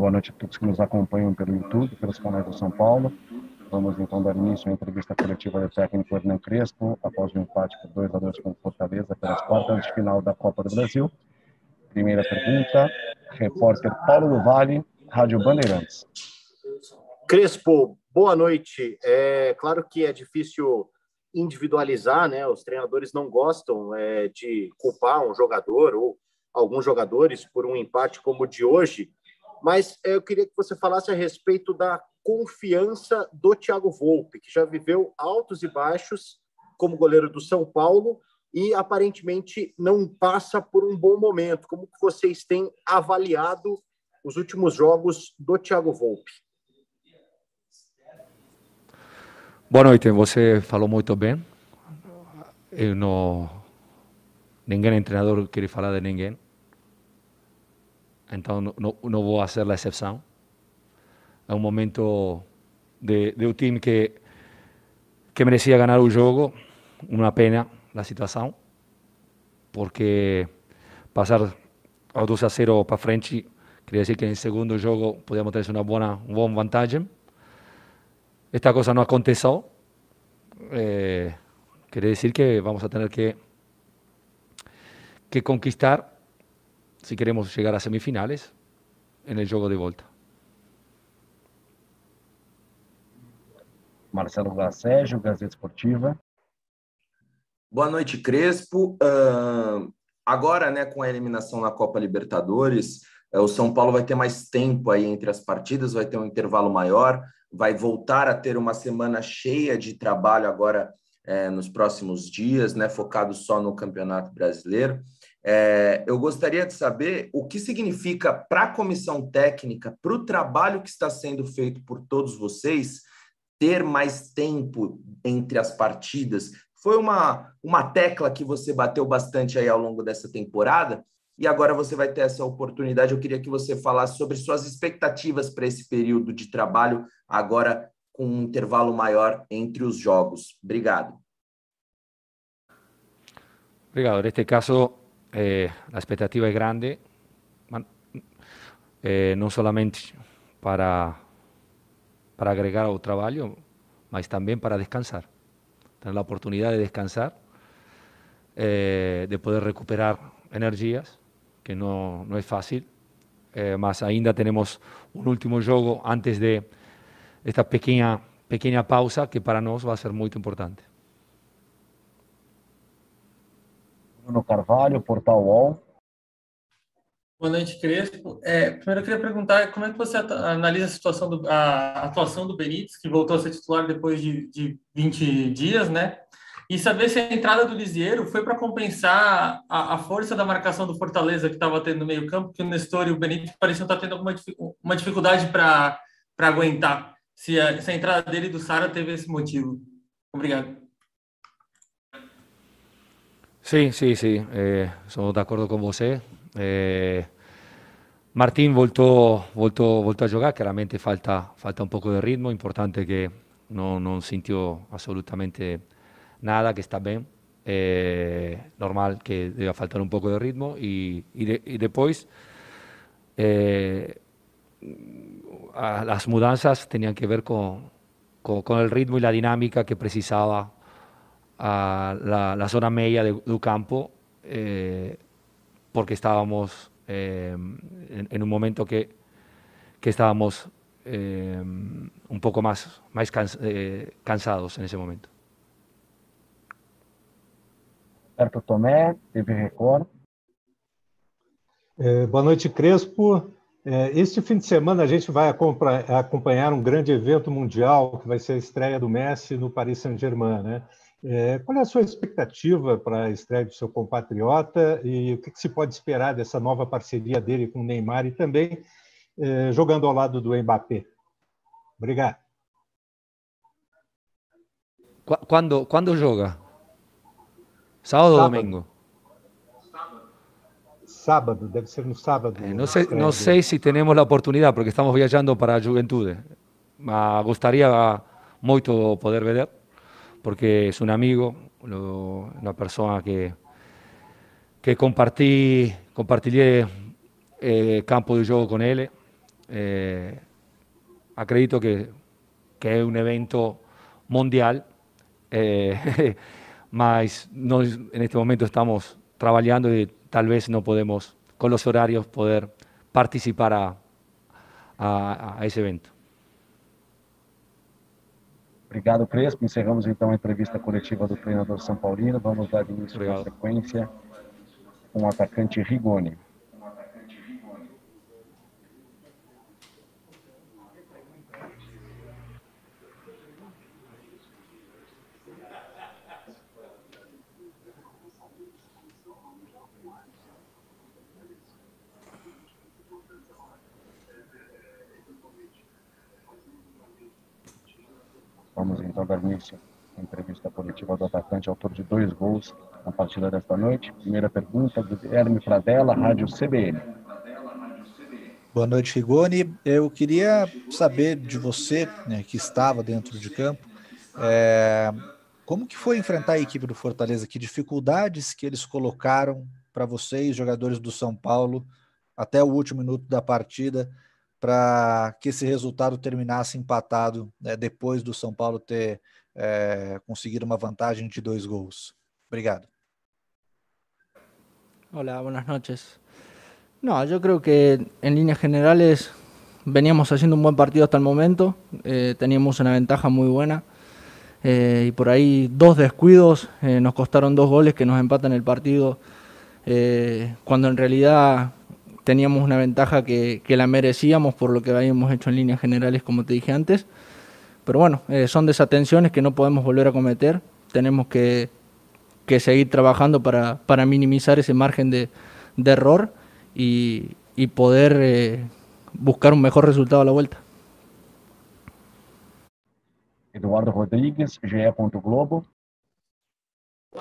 Boa noite a todos que nos acompanham pelo YouTube, pelos canais do São Paulo. Vamos então dar início à entrevista coletiva do técnico Hernan Crespo, após o um empate por 2 a 2 com Fortaleza pelas quartas de final da Copa do Brasil. Primeira pergunta, repórter Paulo do Vale, Rádio Bandeirantes. Crespo, boa noite. É claro que é difícil individualizar, né? Os treinadores não gostam é, de culpar um jogador ou alguns jogadores por um empate como o de hoje, mas eh, eu queria que você falasse a respeito da confiança do Thiago Volpe, que já viveu altos e baixos como goleiro do São Paulo e aparentemente não passa por um bom momento. Como que vocês têm avaliado os últimos jogos do Thiago Volpe? Boa noite, você falou muito bem. Eu não... Ninguém é treinador quer falar de ninguém. Então, no voy vou fazer a excepción. É un momento de, un um que, que ganar ganhar juego. Una pena la situación porque pasar a 2 a 0 para frente quería decir que el segundo juego podíamos tener una buena vantagem. Esta cosa no aconteceu. Eh, Quería decir que vamos a tener que, que conquistar si queremos llegar a semifinales en el juego de vuelta. Marcelo da Sérgio, Gazeta Esportiva. Boa noite, Crespo. Uh, agora, né, com a eliminação na Copa Libertadores, eh, o São Paulo vai ter mais tempo aí entre as partidas, vai ter um intervalo maior, vai voltar a ter uma semana cheia de trabalho agora eh, nos próximos dias, né, focado só no Campeonato Brasileiro. É, eu gostaria de saber o que significa para a comissão técnica, para o trabalho que está sendo feito por todos vocês, ter mais tempo entre as partidas. Foi uma, uma tecla que você bateu bastante aí ao longo dessa temporada, e agora você vai ter essa oportunidade. Eu queria que você falasse sobre suas expectativas para esse período de trabalho, agora com um intervalo maior entre os jogos. Obrigado. Obrigado. Neste caso, Eh, la expectativa es grande, eh, no solamente para, para agregar al trabajo, más también para descansar, tener la oportunidad de descansar, eh, de poder recuperar energías, que no, no es fácil, más ainda tenemos un último juego antes de esta pequeña, pequeña pausa que para nosotros va a ser muy importante. Bruno Carvalho, Portal UOL. Boa noite, Crespo. É, primeiro eu queria perguntar como é que você analisa a situação do, a atuação do Benítez, que voltou a ser titular depois de, de 20 dias, né? E saber se a entrada do Lisieiro foi para compensar a, a, força da marcação do Fortaleza que estava tendo no meio-campo, que o Nestor e o Benítez pareciam estar tá tendo alguma uma dificuldade para aguentar. Se a, se a entrada dele e do Sara teve esse motivo. Obrigado. Sí, sí, sí, eh, de acuerdo con vos. Eh, Martin a jugar, claramente falta, falta, un poco de ritmo, importante que no sintió absolutamente nada, que está bien. Eh, normal que deba faltar un poco de ritmo y, después eh, las mudanzas tenían que ver con, con, el ritmo y la dinámica que precisaba a la, la zona media de, do campo eh, porque estábamos eh, en, en, un momento que, que estábamos eh, un poco más, más cansa, eh, cansados en ese momento. Roberto Tomé, TV Record. Eh, boa noite, Crespo. Eh, este fim de semana a gente vai acompanhar um grande evento mundial que vai ser a estreia do Messi no Paris Saint-Germain, né? É, qual é a sua expectativa para a estreia do seu compatriota e o que, que, se pode esperar dessa nova parceria dele com o Neymar e também é, jogando ao lado do Mbappé? Obrigado. Quando, quando joga? Sábado, sábado. ou domingo? Sábado, deve ser no sábado. É, eh, não sei, não sei se temos a oportunidade, porque estamos viajando para a juventude, mas gostaria muito poder ver. porque es un amigo, una persona que, que compartí, compartí eh, campo de juego con él. Eh, acredito que es un evento mundial, eh, en este momento estamos trabajando y tal vez no podemos, con los horarios, poder participar a ese evento. Obrigado, Crespo. Encerramos então a entrevista coletiva do treinador São Paulino. Vamos dar início à sequência com o atacante Rigoni. entrevista coletiva do atacante, autor de dois gols na partida desta noite. Primeira pergunta, Guilherme Pradella, Rádio CBN. Boa noite, Rigoni. Eu queria saber de você, né, que estava dentro de campo, é, como que foi enfrentar a equipe do Fortaleza? Que dificuldades que eles colocaram para vocês, jogadores do São Paulo, até o último minuto da partida, para que esse resultado terminasse empatado né, depois do São Paulo ter conseguir una vantagem de dos gols? gracias Hola, buenas noches. No, yo creo que en líneas generales veníamos haciendo un buen partido hasta el momento, eh, teníamos una ventaja muy buena eh, y por ahí dos descuidos eh, nos costaron dos goles que nos empatan el partido, cuando en realidad teníamos una ventaja que, que, la merecíamos por lo que habíamos hecho en líneas generales, como te dije antes. Pero bueno, eh, son desatenciones que no podemos volver a cometer. Tenemos que, seguir trabajando para, minimizar ese margen de, error y, poder eh, buscar un mejor resultado a la vuelta. Eduardo Rodríguez, Punto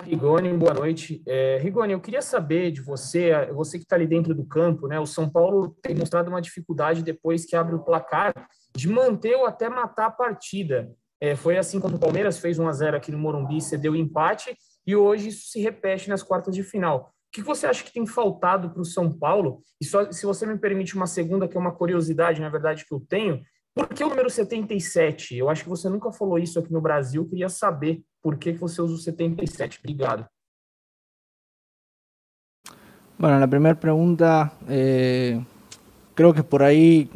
Rigoni, boa noite. É, Rigoni, eu queria saber de você, é, você que está ali dentro do campo, né? O São Paulo tem mostrado uma dificuldade depois que abre o placar de manter ou até matar a partida. É, foi assim quando o Palmeiras fez 1 a 0 aqui no Morumbi, cedeu o empate e hoje isso se repete nas quartas de final. O que você acha que tem faltado para o São Paulo? E só, se você me permite uma segunda, que é uma curiosidade, na verdade, que eu tenho, Por qué el número 77? E eu acho que você nunca falou isso aqui no Brasil. Quería queria saber por que você usa o 77. E Obrigado. Bueno, la primera pregunta, eh, creo que por ahí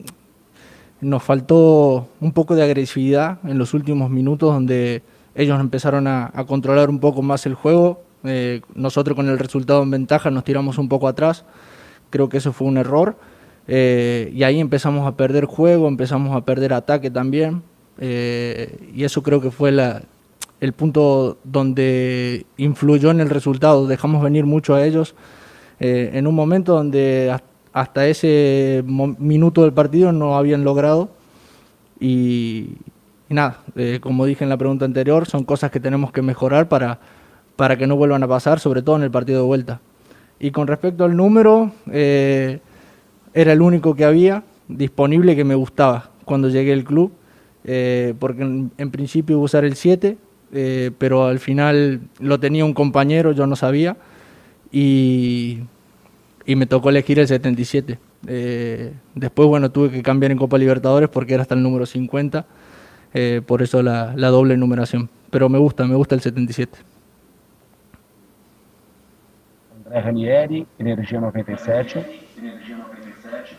nos faltó un poco de agresividad en los últimos minutos donde ellos empezaron a, controlar un poco más el juego. Eh, nosotros con el resultado en ventaja nos tiramos un poco atrás. Creo que eso fue un error. Eh, y ahí empezamos a perder juego, empezamos a perder ataque también. Eh, y eso creo que fue el punto donde influyó en el resultado. Dejamos venir mucho a ellos eh, en un momento donde hasta ese minuto del partido no habían logrado. Y, nada, como dije en la pregunta anterior, son cosas que tenemos que mejorar para, para que no vuelvan a pasar, sobre todo en el partido de vuelta. Y con respecto al número era el único que había disponible que me gustaba cuando llegué al club, eh, porque en, principio iba a usar el 7, eh, pero al final lo tenía un compañero, yo no sabía, y, me tocó elegir el 77. Eh, después, bueno, tuve que cambiar en Copa Libertadores porque era hasta el número 50, por eso la, la doble numeración. Pero me gusta, me gusta el 77. Ranieri, 97.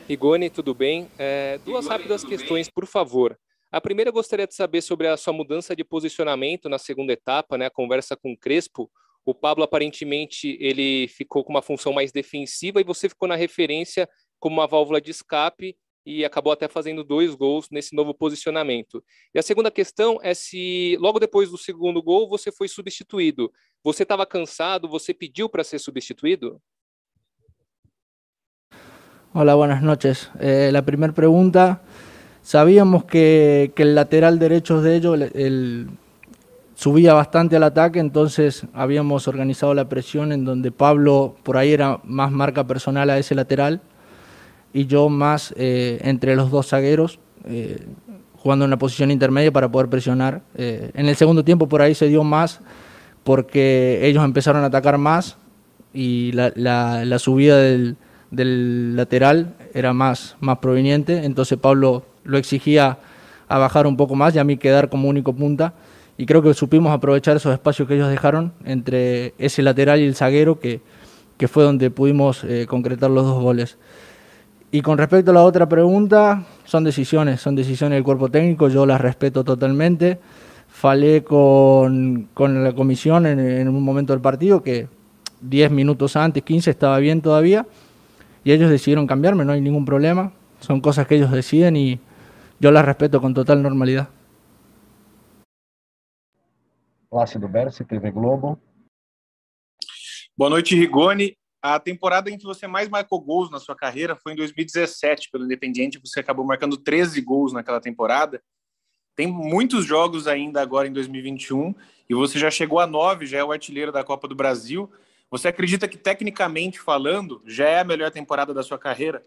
Igone, tudo bem? É, duas Igone, rápidas questões, bem? por favor. A primeira, eu gostaria de saber sobre a sua mudança de posicionamento na segunda etapa, né? A conversa com o Crespo. O Pablo, aparentemente, ele ficou com uma função mais defensiva e você ficou na referência como uma válvula de escape e acabou até fazendo dois gols nesse novo posicionamento. E a segunda questão é se logo depois do segundo gol você foi substituído. Você estava cansado? Você pediu para ser substituído? Hola, buenas noches. Eh, la primera pregunta, sabíamos que, el lateral derecho de ellos subía bastante al ataque, entonces habíamos organizado la presión en donde Pablo por ahí era más marca personal a ese lateral y yo más eh, entre los dos zagueros, eh, jugando en una posición intermedia para poder presionar. en el segundo tiempo por ahí se dio más porque ellos empezaron a atacar más y la subida del del lateral era más, más proveniente, entonces Pablo lo exigía a bajar un poco más y a mí quedar como único punta. Y creo que supimos aprovechar esos espacios que ellos dejaron entre ese lateral y el zaguero, que, fue donde pudimos eh, concretar los dos goles. Y con respecto a la otra pregunta, son decisiones, son decisiones del cuerpo técnico, yo las respeto totalmente. Falé con, la comisión en un momento del partido que 10 minutos antes, 15, estaba bien todavía y ellos decidieron cambiarme, no hay ningún problema. Son cosas que ellos deciden y yo las respeto com total normalidade. Plácido Berce, TV Globo. Boa noite, Rigoni. A temporada em que você mais marcou gols na sua carreira foi em 2017, pelo Independiente. Você acabou marcando 13 gols naquela temporada. Tem muitos jogos ainda agora em 2021 e você já chegou a nove, já é o artilheiro da Copa do Brasil. Você acredita que, técnicamente falando, ya es la mejor temporada de su carrera?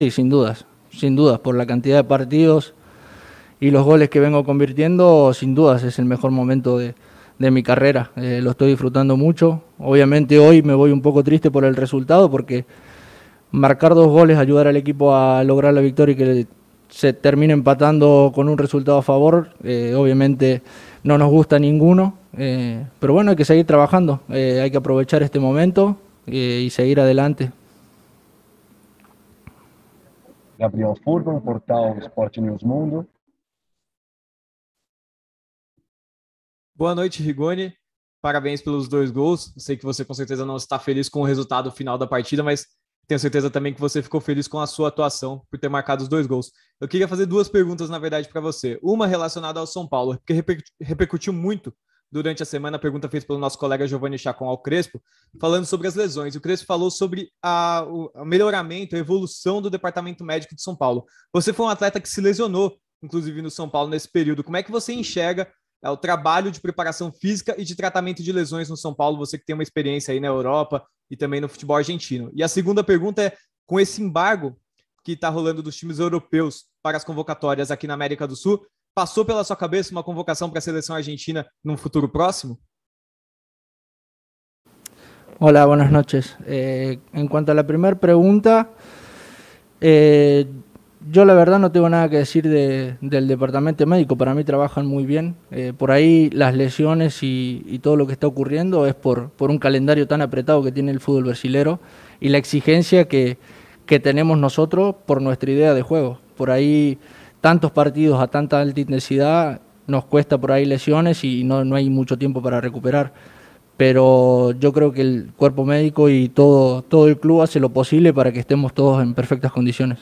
Sí, sin dudas, sin dudas, por la cantidad de partidos y los goles que vengo convirtiendo, sin dudas es el mejor momento de, de mi carrera. Eh, lo estoy disfrutando mucho. Obviamente hoy me voy un poco triste por el resultado porque marcar dos goles, ayudar al equipo a lograr la victoria y que se termine empatando con un resultado a favor, eh, obviamente no nos gusta ninguno, Eh, pero bueno, hay que seguir trabajando, eh, hay que aprovechar este momento eh, y seguir adelante. Gabriel Furman, portal Sport News Mundo. Boa noite, Rigoni. Parabéns pelos dois gols. Sei que você com certeza não está feliz com o resultado final da partida, mas tenho certeza também que você ficou feliz com a sua atuação por ter marcado os dois gols. Eu queria fazer duas perguntas, na verdade, para você. Uma relacionada ao São Paulo, porque repercutiu muito durante a semana, a pergunta feita pelo nosso colega Giovanni Chacon ao Crespo, falando sobre as lesões. O Crespo falou sobre a, o melhoramento, a evolução do departamento médico de São Paulo. Você foi um atleta que se lesionou, inclusive no São Paulo, nesse período. Como é que você enxerga é, o trabalho de preparação física e de tratamento de lesões no São Paulo? Você que tem uma experiência aí na Europa e também no futebol argentino. E a segunda pergunta é: com esse embargo que está rolando dos times europeus para as convocatórias aqui na América do Sul, Pasó por la su cabeza una convocación para la selección argentina un futuro próximo? Hola, buenas noches. Eh, en cuanto a la primera pregunta, eh, yo la verdad no tengo nada que decir del departamento médico. Para mí trabajan muy bien. Eh, por ahí las lesiones y, todo lo que está ocurriendo es por, por, un calendario tan apretado que tiene el fútbol brasilero y la exigencia que, que tenemos nosotros por nuestra idea de juego. Por ahí tantos partidos a tanta alta intensidad nos cuesta por ahí lesiones y no, hay mucho tiempo para recuperar. Pero yo creo que el cuerpo médico y todo, todo el club hace lo posible para que estemos todos en perfectas condiciones.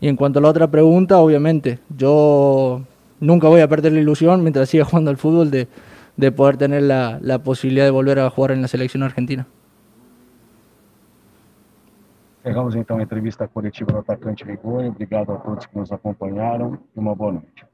Y en cuanto a la otra pregunta, obviamente, yo nunca voy a perder la ilusión mientras siga jugando al fútbol de, de poder tener la, la posibilidad de volver a jugar en la selección argentina. Encerramos então a entrevista coletiva do atacante Rigoni. Obrigado a todos que nos acompanharam e uma boa noite.